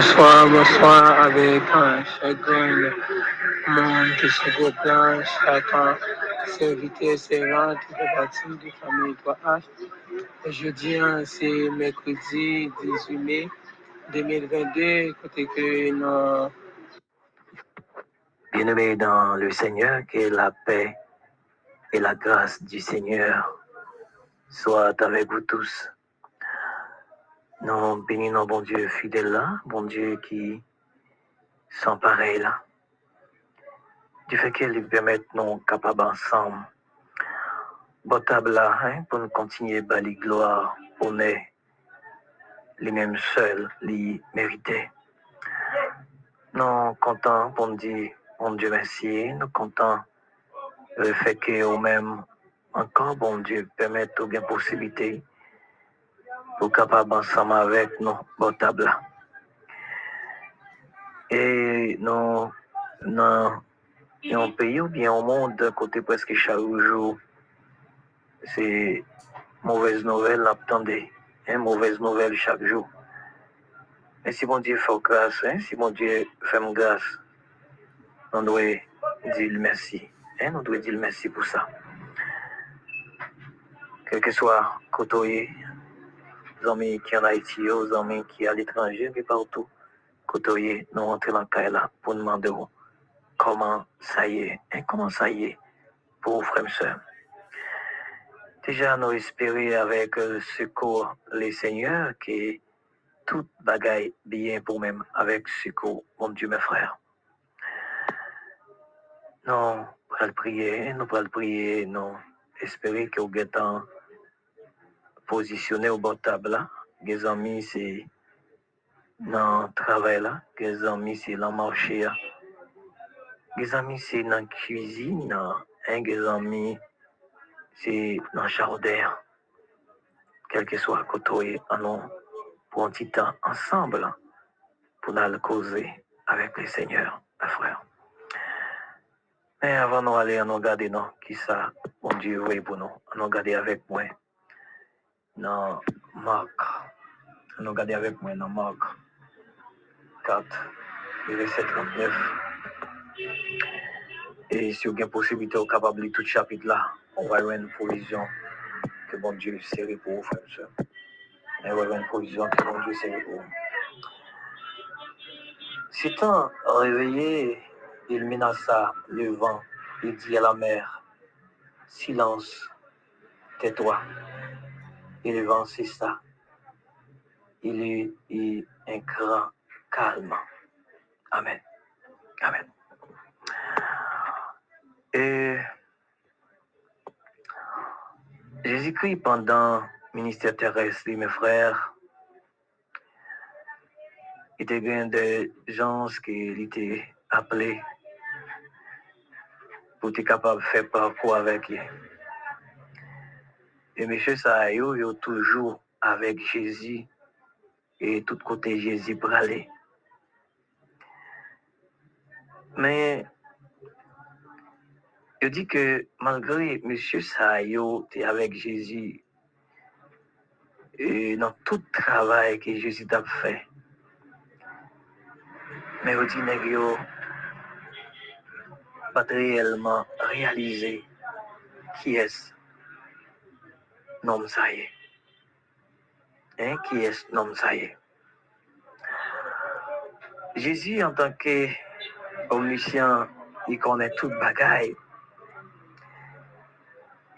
Bonsoir, bonsoir avec un chagrin monde qui se déplace, chacun serviteur, servante, de partie de famille 3H. Jeudi, hein, c'est mercredi 18 mai 2022, côté que nous... Bien-aimés dans le Seigneur, que la paix et la grâce du Seigneur soient avec vous tous. Nous bénissons bon Dieu fidèle là, bon Dieu qui sont pareil là. Du fait qu'il permet nous capables ensemble, bon table là, hein, pour nous continuer à les gloire, honneur, les mêmes seuls, les mérités. Nous contents pour nous dire, bon Dieu merci, nous contents le fait que au même encore, bon Dieu, permettre aux bien possibilités pour capable ensemble avec nous, bon table là. Et nous, dans un pays ou bien au monde, côté presque chaque jour, c'est mauvaise nouvelle, attendez, hein, mauvaise nouvelle chaque jour. Mais si mon Dieu fait grâce, hein, si mon Dieu fait grâce, on doit dire merci. Hein, on doit dire merci pour ça. Quel que soit côté, les amis qui en Haïti, les amis qui à l'étranger, mais partout, côté, nous rentrons dans le là pour demander comment ça y est, hein, comment ça y est pour frères et sœurs. Déjà, nous espérons avec le secours les seigneurs que tout bagaille bien pour même avec secours, mon Dieu, mes frères. Pour le prier, nous le prier, nous espérer que vous êtes positionné au bord de table là. Les amis, c'est dans le travail là. Les amis, c'est dans le marché là. Les amis, c'est dans la cuisine. Hein, les amis, c'est dans le jardin. Quel que soit côté, allons pour un petit temps ensemble pour nous causer avec le Seigneur, mes frères. Mais avant de aller, on regarder non, qui ça, mon Dieu, oui pour nous. On regarder avec moi dans Marc. On regarder avec moi dans Marc 4, verset 39. Et si vous avez possibilité, vous capable de tout chapitre là, on va avoir une provision que bon Dieu serré pour vous, frères et sœurs. On va avoir une provision que bon Dieu serré pour vous. S'étant réveillé, il menaça le vent et dit à la mer, silence, tais-toi. Le vent cessa. Il y eut un grand calme. Amen. Amen. Et Jésus-Christ, pendant le ministère terrestre, mes frères, il était bien des gens qui étaient appelés pour être capable de faire parcours avec lui. Et M. Sahayo, il est toujours avec Jésus et tout côté Jésus aller. Mais il dit que malgré M. Sahayo était avec Jésus et dans tout travail que Jésus a fait, mais il dit que pas réellement réalisé qui est nom est. Hein, qui est nom ça y est. Jésus, en tant qu'omniscient, il connaît toute bagaille.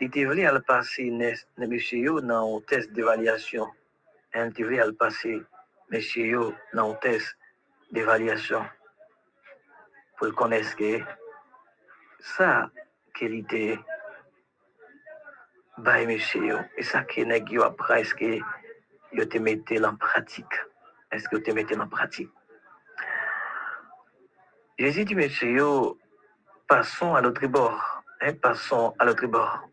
Il devrait aller passer monsieur dans un test d'évaluation. Il devrait aller passer monsieur dans un test d'évaluation pour connaître que qu'il était by monsieur et ça nèg yo après est-ce que yo te en pratique est-ce que te mette en pratique Jésus dit monsieur passons à l'autre bord. Hein, passons à l'autre bord.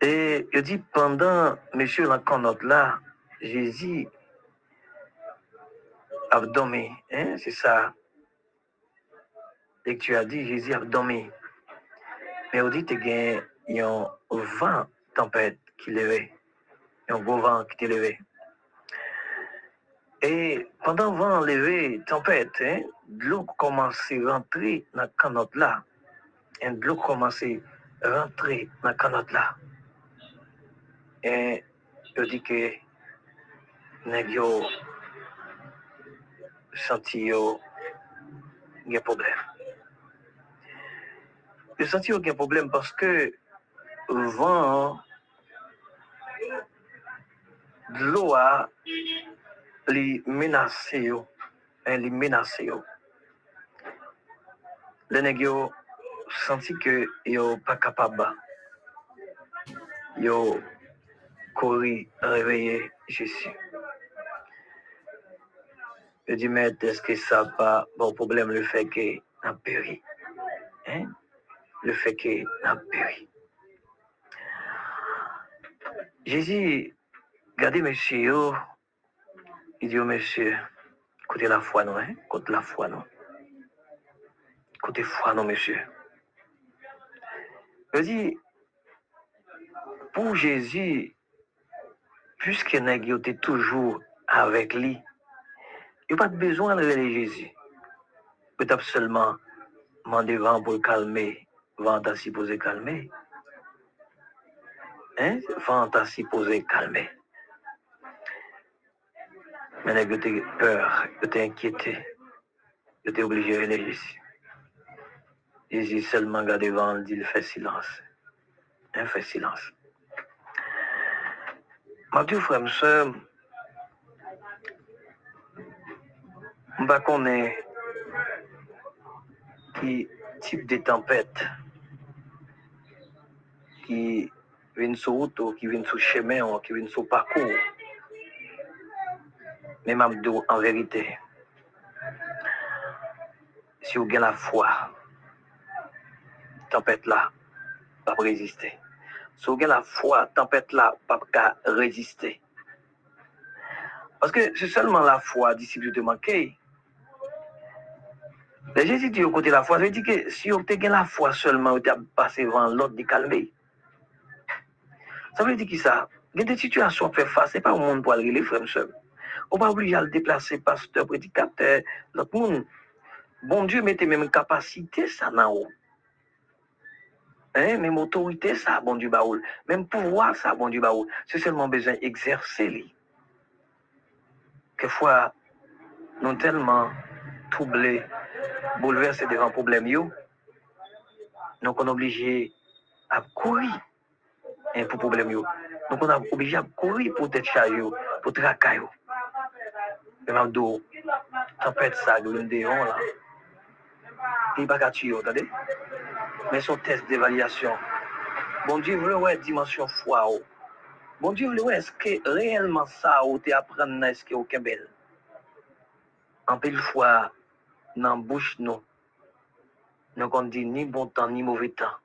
Et il dit pendant monsieur la connote là Jésus a dormi. Hein, c'est ça. Et que tu as dit Jésus a dormi dit qu'il y a un vent tempête qui levait, un gros vent qui levé. Et pendant vent levé, tempête, hein, l'eau commence à rentrer dans la canotte là. Et l'eau commence à rentrer dans la canotte là. Et je dis que nèg yo senti yo gen problème. Yo senti gen problème parce que vent l'eau a menase yo, hein, li menase yo. Le nèg yo senti que yo pas capable yo courir réveiller Jésus. Je dis, mais est-ce que ça pas? Bon problème le fait que a péri? Hein? Le fait que a péri. Jésus, regardez monsieur, il dit, monsieur, écoutez la foi, non, hein? Écoutez la foi, non? Écoutez foi, non, monsieur. Je dis, pour Jésus, puisque nèg yo était toujours avec lui, il n'y a pas besoin de Jésus. Peut-être seulement demander vent pour calmer, vent t'a supposé calmer. Hein? Vent t'a supposé calmer. Mais yo était peur, yo était inquiété, yo était obligé de relayer Jésus. Jésus seulement garde dit il fait silence. Il fait silence. Ma frère, soeur, on va connaître qui type de tempête qui vient sur route, ou qui vient sur chemin, qui vient sur parcours. Mais Mabdou, en vérité, si vous avez la foi, tempête là, pas résister. Si vous avez la foi, tempête là, pas résister. Parce que c'est seulement la foi, disciple de manquer. Jésus dit au côté de la foi, ça veut dire que si vous avez la foi seulement, vous avez passé devant l'autre de calmer. Ça veut dire que ça, il y a des situations à faire face, ce n'est pas au monde pour aller les frères seuls. On va obliger à le déplacer, pasteur, prédicateur, l'autre monde. Bon Dieu mettez même capacité, ça, dans haut. Hein, même autorité, ça, bon Dieu, baoul. Même pouvoir, ça, bon Dieu, baoul. C'est seulement besoin d'exercer, lui. Quelquefois, nous sommes tellement troublés, bouleversés devant problème, yo, nous sommes obligés à courir hein, pour problème. Yo. Donc, on est obligé à courir pour tête charge, yo, pour traquer. yo. Mais même tempête ça, le déon là. Il pas tuer, attendez. Mais son test d'évaluation. Bon Dieu, veut ouais dimension foi. oh. Bon Dieu, veut est-ce que réellement ça ou te apprendre est-ce que aucun bel. En pile fois dans la nous. On dit ni bon temps ni mauvais temps.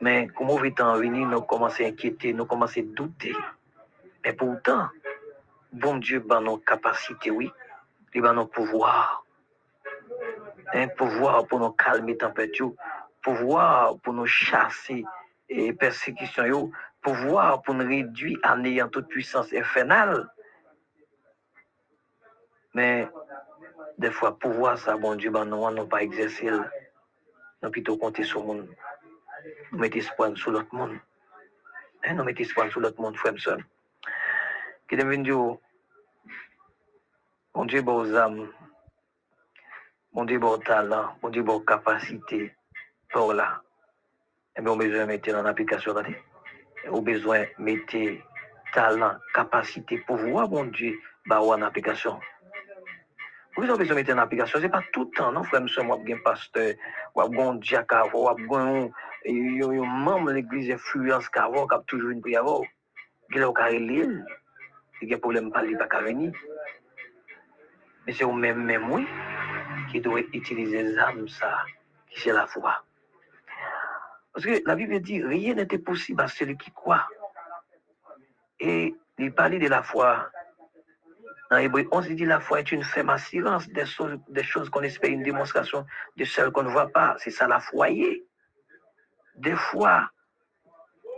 Mais quand mauvais temps est venu, nous commençons à inquiéter, nous commençons à douter. Mais pourtant, bon Dieu, ben nos capacités, oui, il va nos pouvoir. Un pouvoir pour nous calmer température, pouvoir pour nous chasser et persécution, pouvoir pour nous réduire à néant toute puissance infernale. Mais des fois, pouvoir ça, bon Dieu, ben nous n'avons pas. Nous avons plutôt compté sur le monde. Nous mettons espoir sur l'autre monde. Hein, nous mettons espoir sur l'autre monde, frère, soeur. Qui devient Dieu, bon Dieu, bon âmes, bon Dieu, bon talent, bon Dieu, bon capacité, pour là. Et bien, on besoin mettre en application. On besoin mettre talent, capacité, pouvoir, bon Dieu, bah, en application. Pourquoi on a besoin en application? Ce n'est pas tout le temps, non, frère, monsieur, moi, un pasteur, un diacre, un membre de l'église influence qui a toujours une prière. Il y a un l'île, il y a un problème, pas de venir. Mais c'est au même, oui, qui doit utiliser les âmes, ça, qui c'est la foi. Parce que la Bible dit, rien n'était possible à celui qui croit. Et il parlait de la foi. Dans Hébreu 11, il dit la foi est une ferme assurance des choses, des choses qu'on espère, une démonstration de celles qu'on ne voit pas. C'est ça la foyer. Des fois,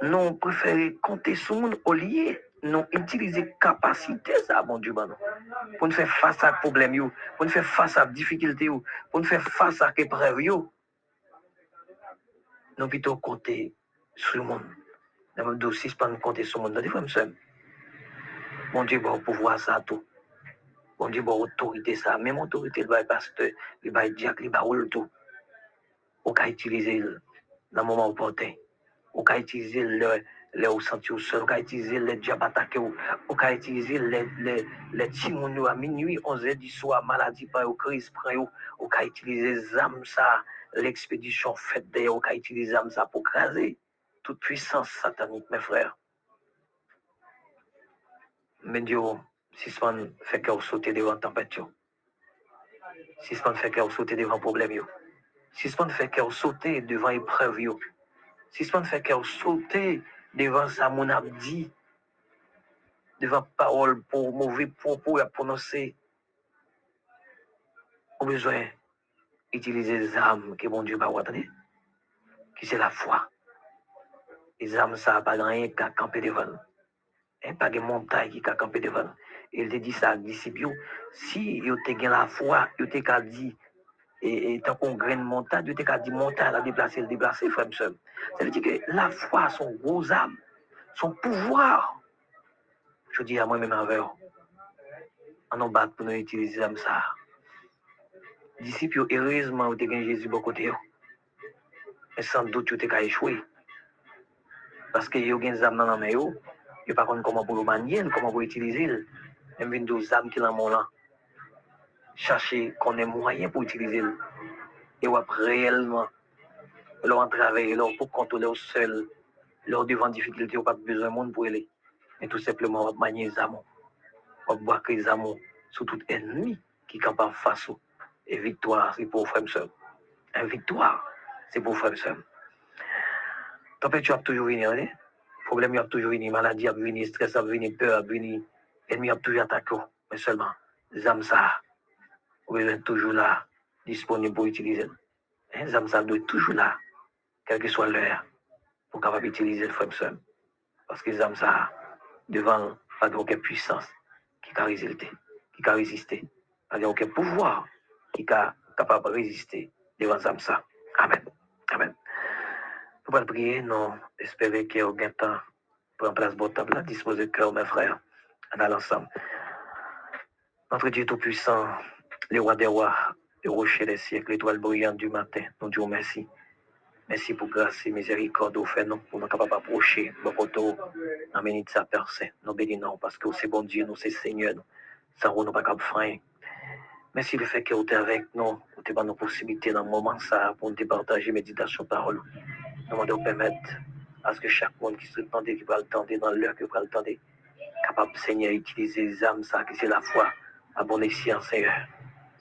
nous préférons compter sur le monde au lieu nous utiliser capacité ça, bon Dieu, bah, nous, pour nous faire face à problème, yo, pour nous faire face à difficulté, yo, pour nous faire face à épreuve, yo. Nous plutôt compter sur le monde. Nous même dossier, pas compter sur le monde. Des fois, bon Dieu, bon pouvoir ça, tout. Bon Dieu, bon autorité ça. Même autorité, le bail pasteur, le bail diacre, le bail tout. On peut utiliser dans le moment opportun. On peut utiliser le le ou senti ou seul, on peut utiliser les diables on peut utiliser les, les, les à minuit, 11 h du soir, maladie, par crise, prend on peut utiliser les âmes, l'expédition faite d'ailleurs, on peut utiliser les âmes, pour craser toute puissance satanique, mes frères. Mais Dieu, n'est fait que sauter devant la tempête, n'est fait que sauter devant le problème, n'est fait que sauter devant l'épreuve, si ce n'est fait que sauter devant ça, mon a dit, devant parole pour mauvais propos à prononcer, on a besoin d'utiliser les âmes que mon Dieu va attendez, qui c'est la foi. Les âmes, ça n'a pas rien qu'à camper devant. Hein, pas de montagne qui a campé devant. Il te dit ça à disciples. Si vous avez la foi, vous avez dit, et, tant qu'on graine montagne, vous avez dit montagne, la déplacer, le déplacer, frère, Ça veut dire que la foi, son gros âme, son pouvoir, je dis à moi-même avec on en bat pour nous utiliser comme ça. Disciples, heureusement, vous avez Jésus beaucoup côté. Mais sans doute, vous avez échoué. Parce que vous avez des âmes dans la main, vous ne pas comment le manier, comment pour utiliser. Même une deux âmes qui sont là. Chercher qu'on ait moyen pour utiliser. Et vous réellement leur travailler, leur pour contrôler seul, leur devant difficulté, vous pas besoin de monde pour aller. Mais tout simplement, vous manier les âmes. Vous boire les âmes sur tout ennemi qui campe en face. Et victoire, c'est pour frère seul. Une victoire, c'est pour frère seul. Température a toujours venir, hein? problème a toujours venu, maladie a venu, stress a venu, peur a venu, ennemi a toujours attaqué. Mais seulement, ça, vous êtes toujours là, disponible pour utiliser. Âmes ça doit toujours là, quelle que soit l'heure, pour capable utiliser le frère. Parce que ça, devant, pas aucune puissance qui a résisté, qui a résisté, pas aucun pouvoir qui est capable de résister devant ça. Amen. Amen. Nous allons prier, nous espérons qu'il y ait un temps pour en place votre table, disposer de cœur, mes frères, dans l'ensemble. Notre Dieu Tout-Puissant, le roi des rois, le rocher des siècles, l'étoile brillante du matin, nous disons merci. Merci pour grâce et miséricorde au fait, nous, pour nous capables d'approcher, nos poteaux, dans de sa personne. Nous bénissons parce que c'est bon Dieu, nous, c'est Seigneur, nous. Sans vous, nous pas capables Merci le fait que vous êtes avec nous, vous êtes nos possibilités dans le moment ça, pour nous partager méditation parole. Nous permettre à ce que chaque monde qui se tente, qui va le tenter dans l'heure, qui va le tenter, capable, Seigneur, d'utiliser les âmes, ça, qui c'est la foi, à bon escient, Seigneur.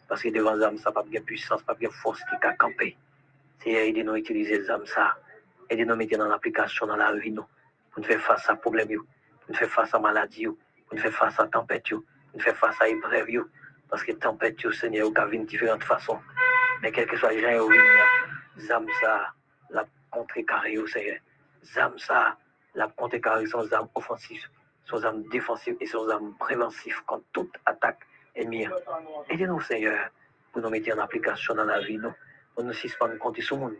Parce que devant les âmes, ça, pas de puissance, pas de force qui a campé. Seigneur, aidez-nous à utiliser les âmes, ça. Aidez-nous à mettre dans l'application, dans la vie, nous, pour nous faire face à problème, pour nous faire face à maladie, pour nous faire face à tempête, pour nous faire face à épreuve, parce que tempête, Seigneur, vous avez différentes façons. Mais quel que soit les gens, les âmes, ça, la au Seigneur. Zam ça, la contrecarrer sans âme offensive, sans âme défensive et sans âme préventive contre toute attaque ennemie. Aidez-nous, Seigneur, pour nous mettre en application dans la vie, nous. Pour nous suspendre, compter sur le monde,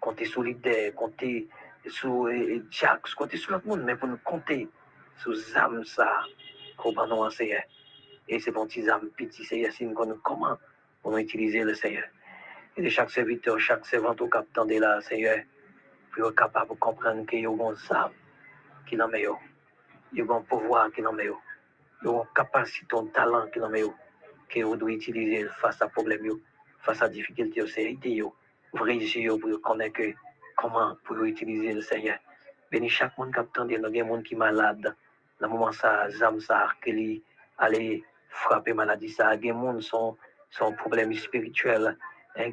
compter sur l'idée, compter sur Jacques, compter sur le monde, mais pour nous compter sur âmes ça, qu'on va nous Seigneur. Et c'est pour ces âmes petits, Seigneur, si nous connaissons comment pour nous utiliser le Seigneur. Et de chaque serviteur, chaque servante au cap de là, Seigneur, pour être capable de comprendre qu'il y a un âme qui est meilleur. Il y a un pouvoir qui est meilleur. Il y a une capacité, un talent qui est meilleur. Que vous utiliser face à problème, face à difficulté, Ouvrir les yeux pour connaître comment utiliser le Seigneur. Béni chaque monde qui il y a qui sont malades. Dans le moment ça, frapper maladie ça, il y a sont, sont problèmes spirituels, hein,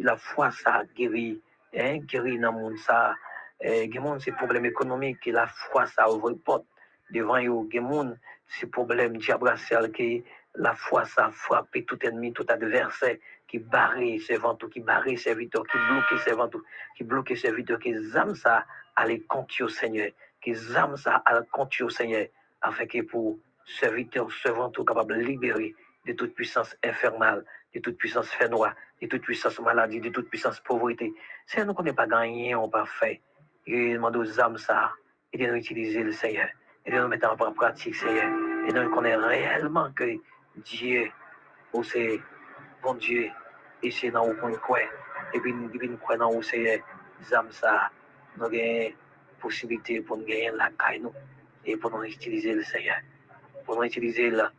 la foi ça guérit hein, guéri dans le monde ça. Eh, monde problème économique, la foi ça ouvre porte devant eux. monde c'est problème diabrasial que la foi ça frappe tout ennemi, tout adversaire qui barre ventes, qui barre ses serviteurs, qui bloque ventes, qui bloque ses serviteurs, qui zame ça aller contre au Seigneur, qui zame ça aller contre au Seigneur. afin que pour serviteur, servant, tout capable libérer de toute puissance infernale, de toute puissance noire, de toute puissance maladie, de toute puissance pauvreté. Si nous ne connaissons pas gagné, on pas fait. Et demande aux âmes ça, et de nous utiliser le Seigneur, et nous mettre en pratique, Seigneur, et nous connaître réellement que Dieu, oh, c'est bon Dieu, et c'est dans où qu'on croit, et puis nous croyons dans où c'est âmes ça, nous avons possibilité pour nous gagner la caille, nous, et pour nous utiliser le Seigneur, pour nous utiliser là,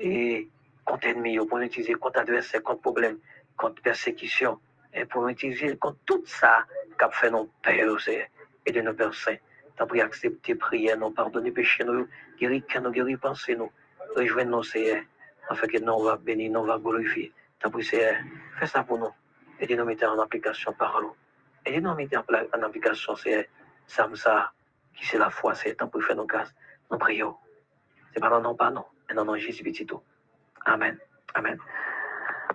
et contre ennemi, pour nous utiliser contre adversaire, contre problème, contre persécution, et pour nous utiliser contre tout ça qui fait nos pères, Seigneur, et de nos pères saints. T'as pris accepter prière, nous pardonner péché, nous guérir, nous guérir nous rejoindre nos Seigneur, afin que nous va bénir, nous va glorifier. T'as pris Seigneur, fais ça pour nous, et nous mettre en application par l'eau. Et nous mettre en application, c'est ça, qui c'est la foi, c'est tant pour faire nos grâces, nous prions. C'est pas non, non, pas non, mais non, non, Jésus petit tout. Amen. Amen.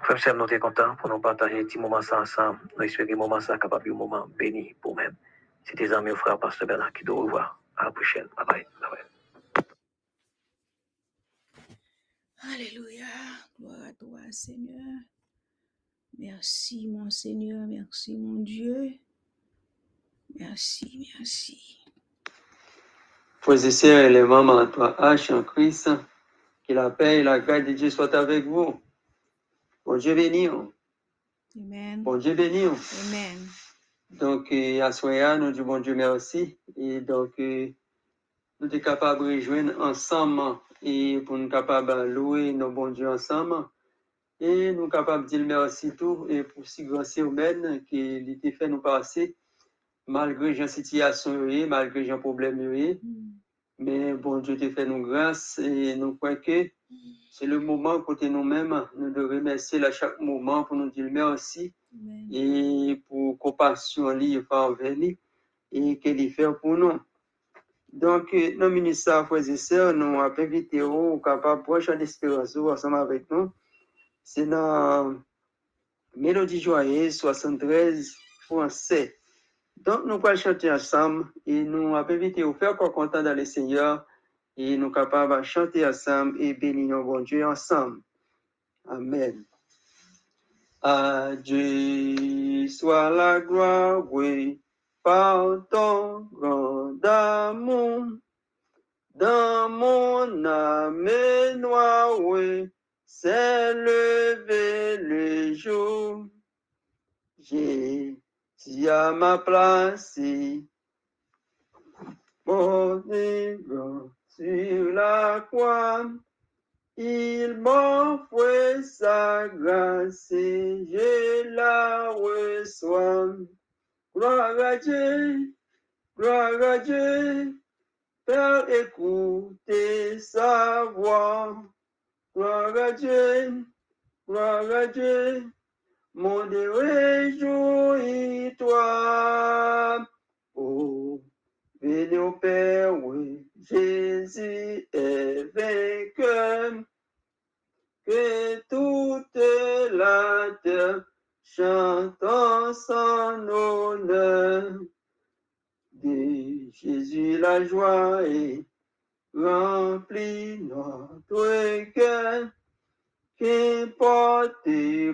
Frère, nous sommes contents pour nous partager un petit moment ça ensemble. Nous espérons que moment ça capable un moment béni pour nous. C'était tes amis, frère, pasteur Bernard, qui doit revoir. À la prochaine. Bye bye. bye, bye. Alléluia. Gloire à toi, Seigneur. Merci, mon Seigneur. Merci, mon Dieu. Merci, merci. Frères et sœurs, les mamans à toi, H en Christ, que la paix et la grâce de Dieu soient avec vous. Bon Dieu béni. oh. Amen. Bon Dieu béni. oh. Amen. Donc, euh, à Soya, nous disons bon Dieu merci. Et donc, euh, nous sommes capables de rejoindre ensemble et pour nous de louer nos bons Dieu ensemble. Et nous sommes capables de dire merci tout et pour si grand humaine qui était fait nous passer, malgré les situations, malgré les problèmes. Mais bon Dieu te fait nous grâce et nous croyons que c'est le moment côté nous-mêmes, nous de remercier à chaque moment pour nous dire merci. Et pour compassion envers nous et qu'elle fait pour nous. Donc, euh, nos ministères, frères et sœurs, nous avons invité au capable proche d'espérance ensemble avec nous. C'est dans Mélodie Joyeuse 73 français. Donc, nous allons chanter ensemble et nous avons invité au faire quoi content dans le Seigneur et nous capables de chanter ensemble et bénir nos bon Dieu ensemble. Amen. À Dieu soit la gloire, oui, par ton grand amour. Dans mon âme noire, oui, levé le jour. Jésus à ma place, mon sur la croix. Il m'offre sa grâce et je la reçois. Gloire à Dieu, gloire à Dieu, Père, écoutez sa voix. Gloire à Dieu, gloire à Dieu, mon Dieu, réjouis-toi. Oh, béni au Père, oui, Jésus est vainqueur. Que toute la terre chante en son honneur. De Jésus la joie est remplit notre cœur. Qu'importe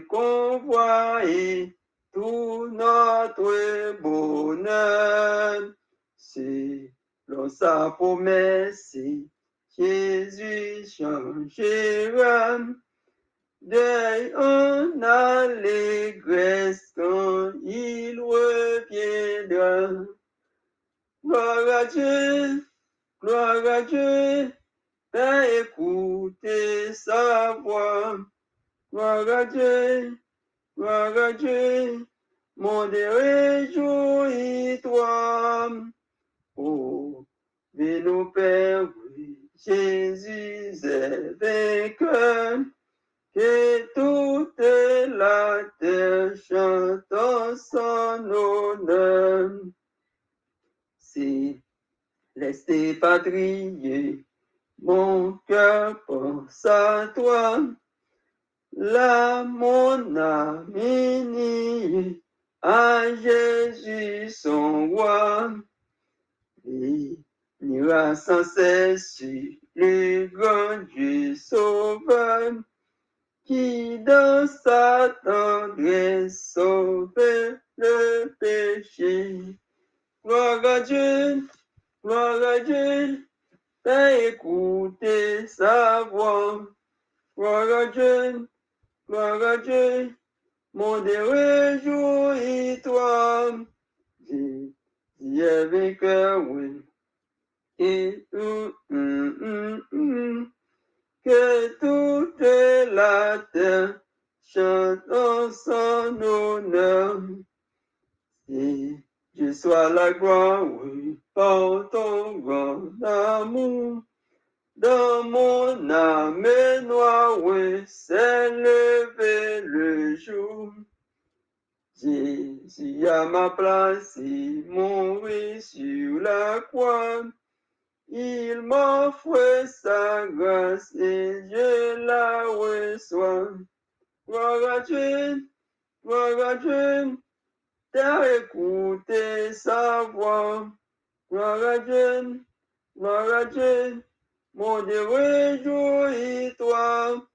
qu'on voit et tout notre bonheur. Dans sa promesse, Jésus changera. Deuil en allégresse quand il reviendra. Gloire à Dieu, gloire à Dieu, Père, écoutez sa voix. Gloire à Dieu, gloire à Dieu, mon Dieu, réjouis-toi. Oh, mais nos pères, oui, Jésus est vainqueur. Que toute la terre chante son honneur. Si laissez patrie, mon cœur pense à toi. Là, mon ami, à Jésus son roi. Ira sans cesse le grand Dieu sauveur, qui dans sa tendresse sauvait le péché. Gloire à Dieu, gloire à Dieu, fais écouter sa voix. Gloire à Dieu, gloire à Dieu, mon Dieu, réjouis-toi. Avec un oui. Et hum, hum, hum, hum, que toute la terre chante en son honneur. Si Dieu soit la gloire, oui, par ton grand amour. Dans mon âme noire, oui, s'est levé le jour. Jésus à ma place, il mourit sur la croix. Il m'offre sa grâce et je la reçois. Gloire à Dieu, gloire à Dieu, t'as écouté sa voix. Gloire à Dieu, gloire à Dieu, mon Dieu, réjouis-toi.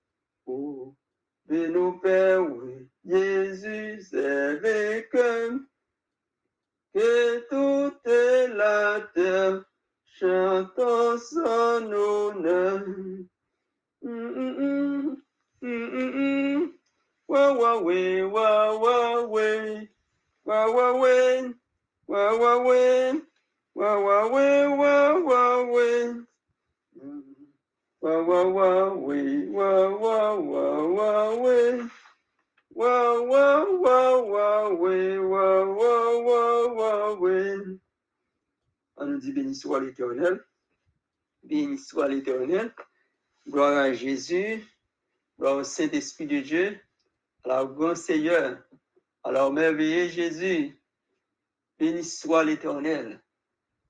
Oh, de nos pères, oui, Jésus est vainqueur. Que toute la terre Shanto Sanuna. Mm-mm-mm. Mm-mm-mm. Wah wah way, wah wah way. Wah wah way. Wah wah way. Wah wah way, wah wah way. Wah wah wah way, wah wah wah wah way. Wah wah wah wah way, wah wah wah wah way. On nous dit béni soit l'Éternel. Béni soit l'Éternel. Gloire à Jésus. Gloire au Saint-Esprit de Dieu. Alors, grand Seigneur. Alors, merveilleux Jésus. Béni soit l'Éternel.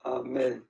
Amen.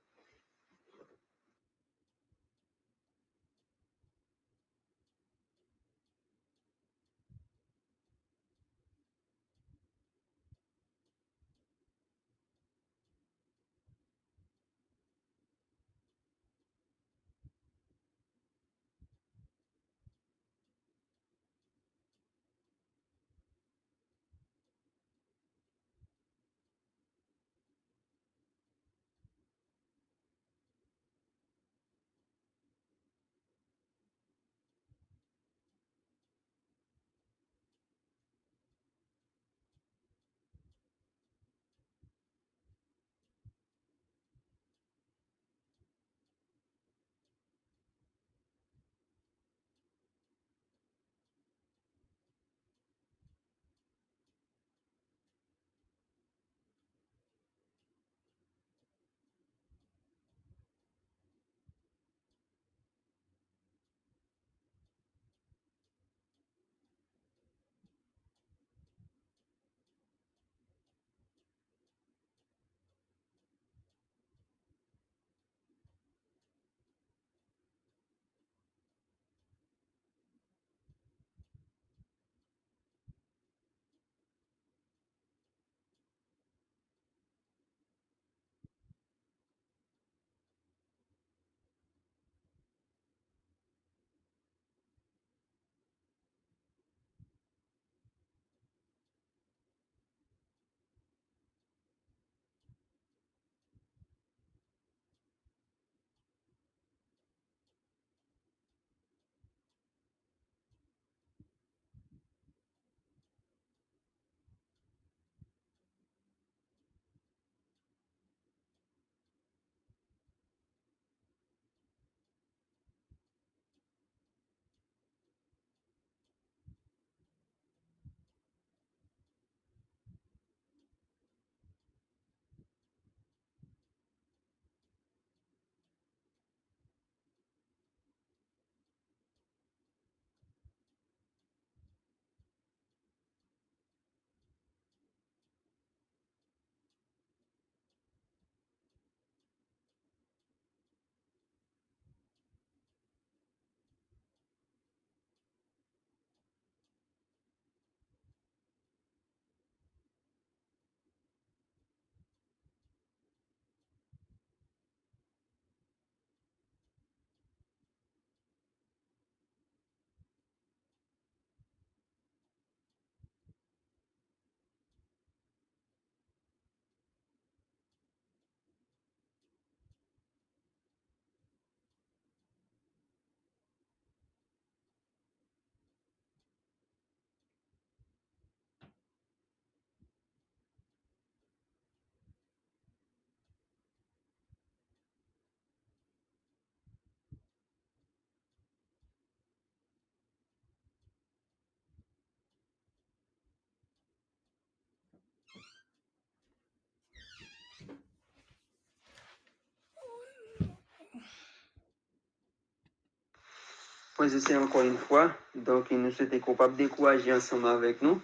Frères et encore une fois. Donc, nous souhaitons capables de décourager ensemble avec nous.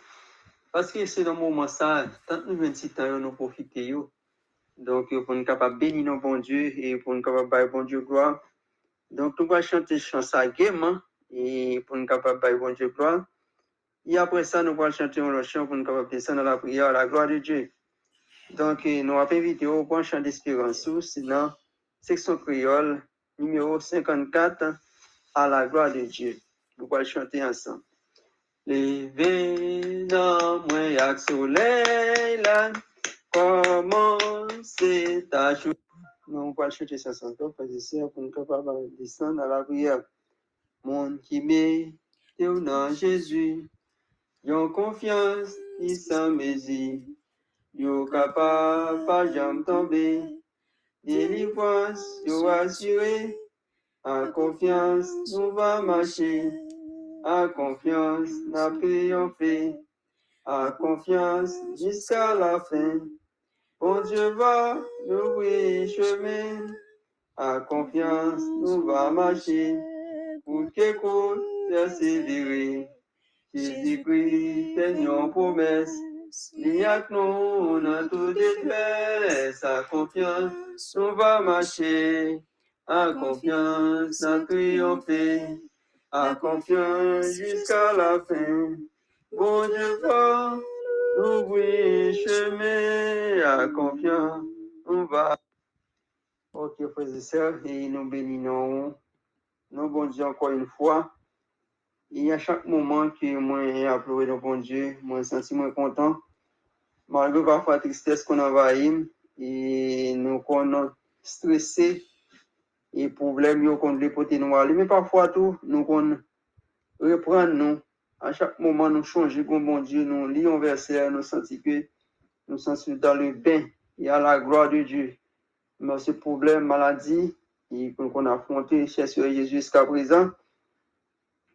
Parce que c'est dans le moment ça, tant nous 26 ans, nous profiter. yo. Donc, pour nous capables de bénir nos bon Dieu et pour nous capables de bon Dieu gloire. Donc, nous allons chanter chant ça gaiement et pour nous capables de bon Dieu gloire. Et après ça, nous allons chanter un chant pour nous capables de descendre dans la prière à la gloire de Dieu. Donc, eh, nous allons inviter au bon chant d'espérance, sinon, section créole, numéro 54, à la gloire de Dieu. Nous allons chanter ensemble. Levé dans moi yak soleil là, comment c'est ta journée? Nous allons chanter ça sans toi, frères et sœurs, pour nous capables de descendre à la prière. Mon qui met dans Jésus, yon confiance, il s'en mesure. Yo capable, pas jamais tomber. Délivrance, yo assuré. En confiance, nous va marcher. En confiance, n'a triomphé. En confiance, jusqu'à la fin. Bon Dieu va nous ouvrir chemin. En confiance, nous va marcher. Pour qu'écoute, persévérer. Jésus-Christ, Seigneur, promesse. Il y a que nous, dans toute détresse, à confiance, on va marcher. À confiance, à triompher. À confiance jusqu'à la fin. Bon Dieu va nous ouvrir chemin. À confiance, on va. Ok, frères et sœurs, et nous bénissons. Nous, bon Dieu, encore une fois. Et à chaque moment que moi j'ai pleuré le bon Dieu, moi sens moins content. Malgré parfois la tristesse qu'on envahit et nous qu'on stressé et problème yo qu'on les porter nous aller mais parfois tout nous qu'on reprendre nous à chaque moment nous changer comme bon Dieu nous lisons verset nous sentir que nous sommes dans le bain et à la gloire de Dieu. Mais ce problème maladie et qu'on a affronté chez Jésus jusqu'à présent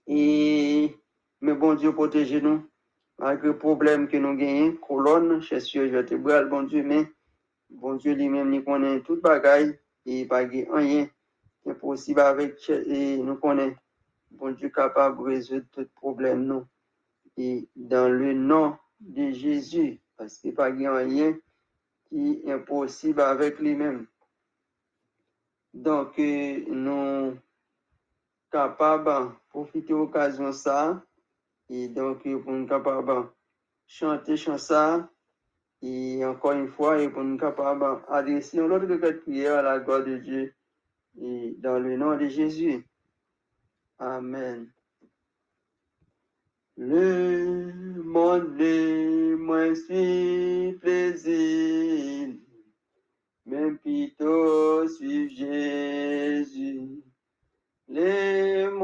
et mais bon Dieu protège nous malgré le problème que nous gagnons, colonne, chaussure vertébrale, bon Dieu, mais bon Dieu lui-même nous connaît toute bagaille et pas rien qui est possible avec et nous connaît. Bon Dieu capable de résoudre tout problème nous. Et dans le nom de Jésus parce que pas rien qui est impossible avec lui-même. Donc euh, nous capables de profiter de l'occasion ça et donc euh, pour nous capables chanter chant ça et encore une fois et pour nous capables requête de prière à la gloire de Dieu et dans le nom de Jésus. Amen. Le monde de moi suit plaisir, même plutôt suivre Jésus. Mondes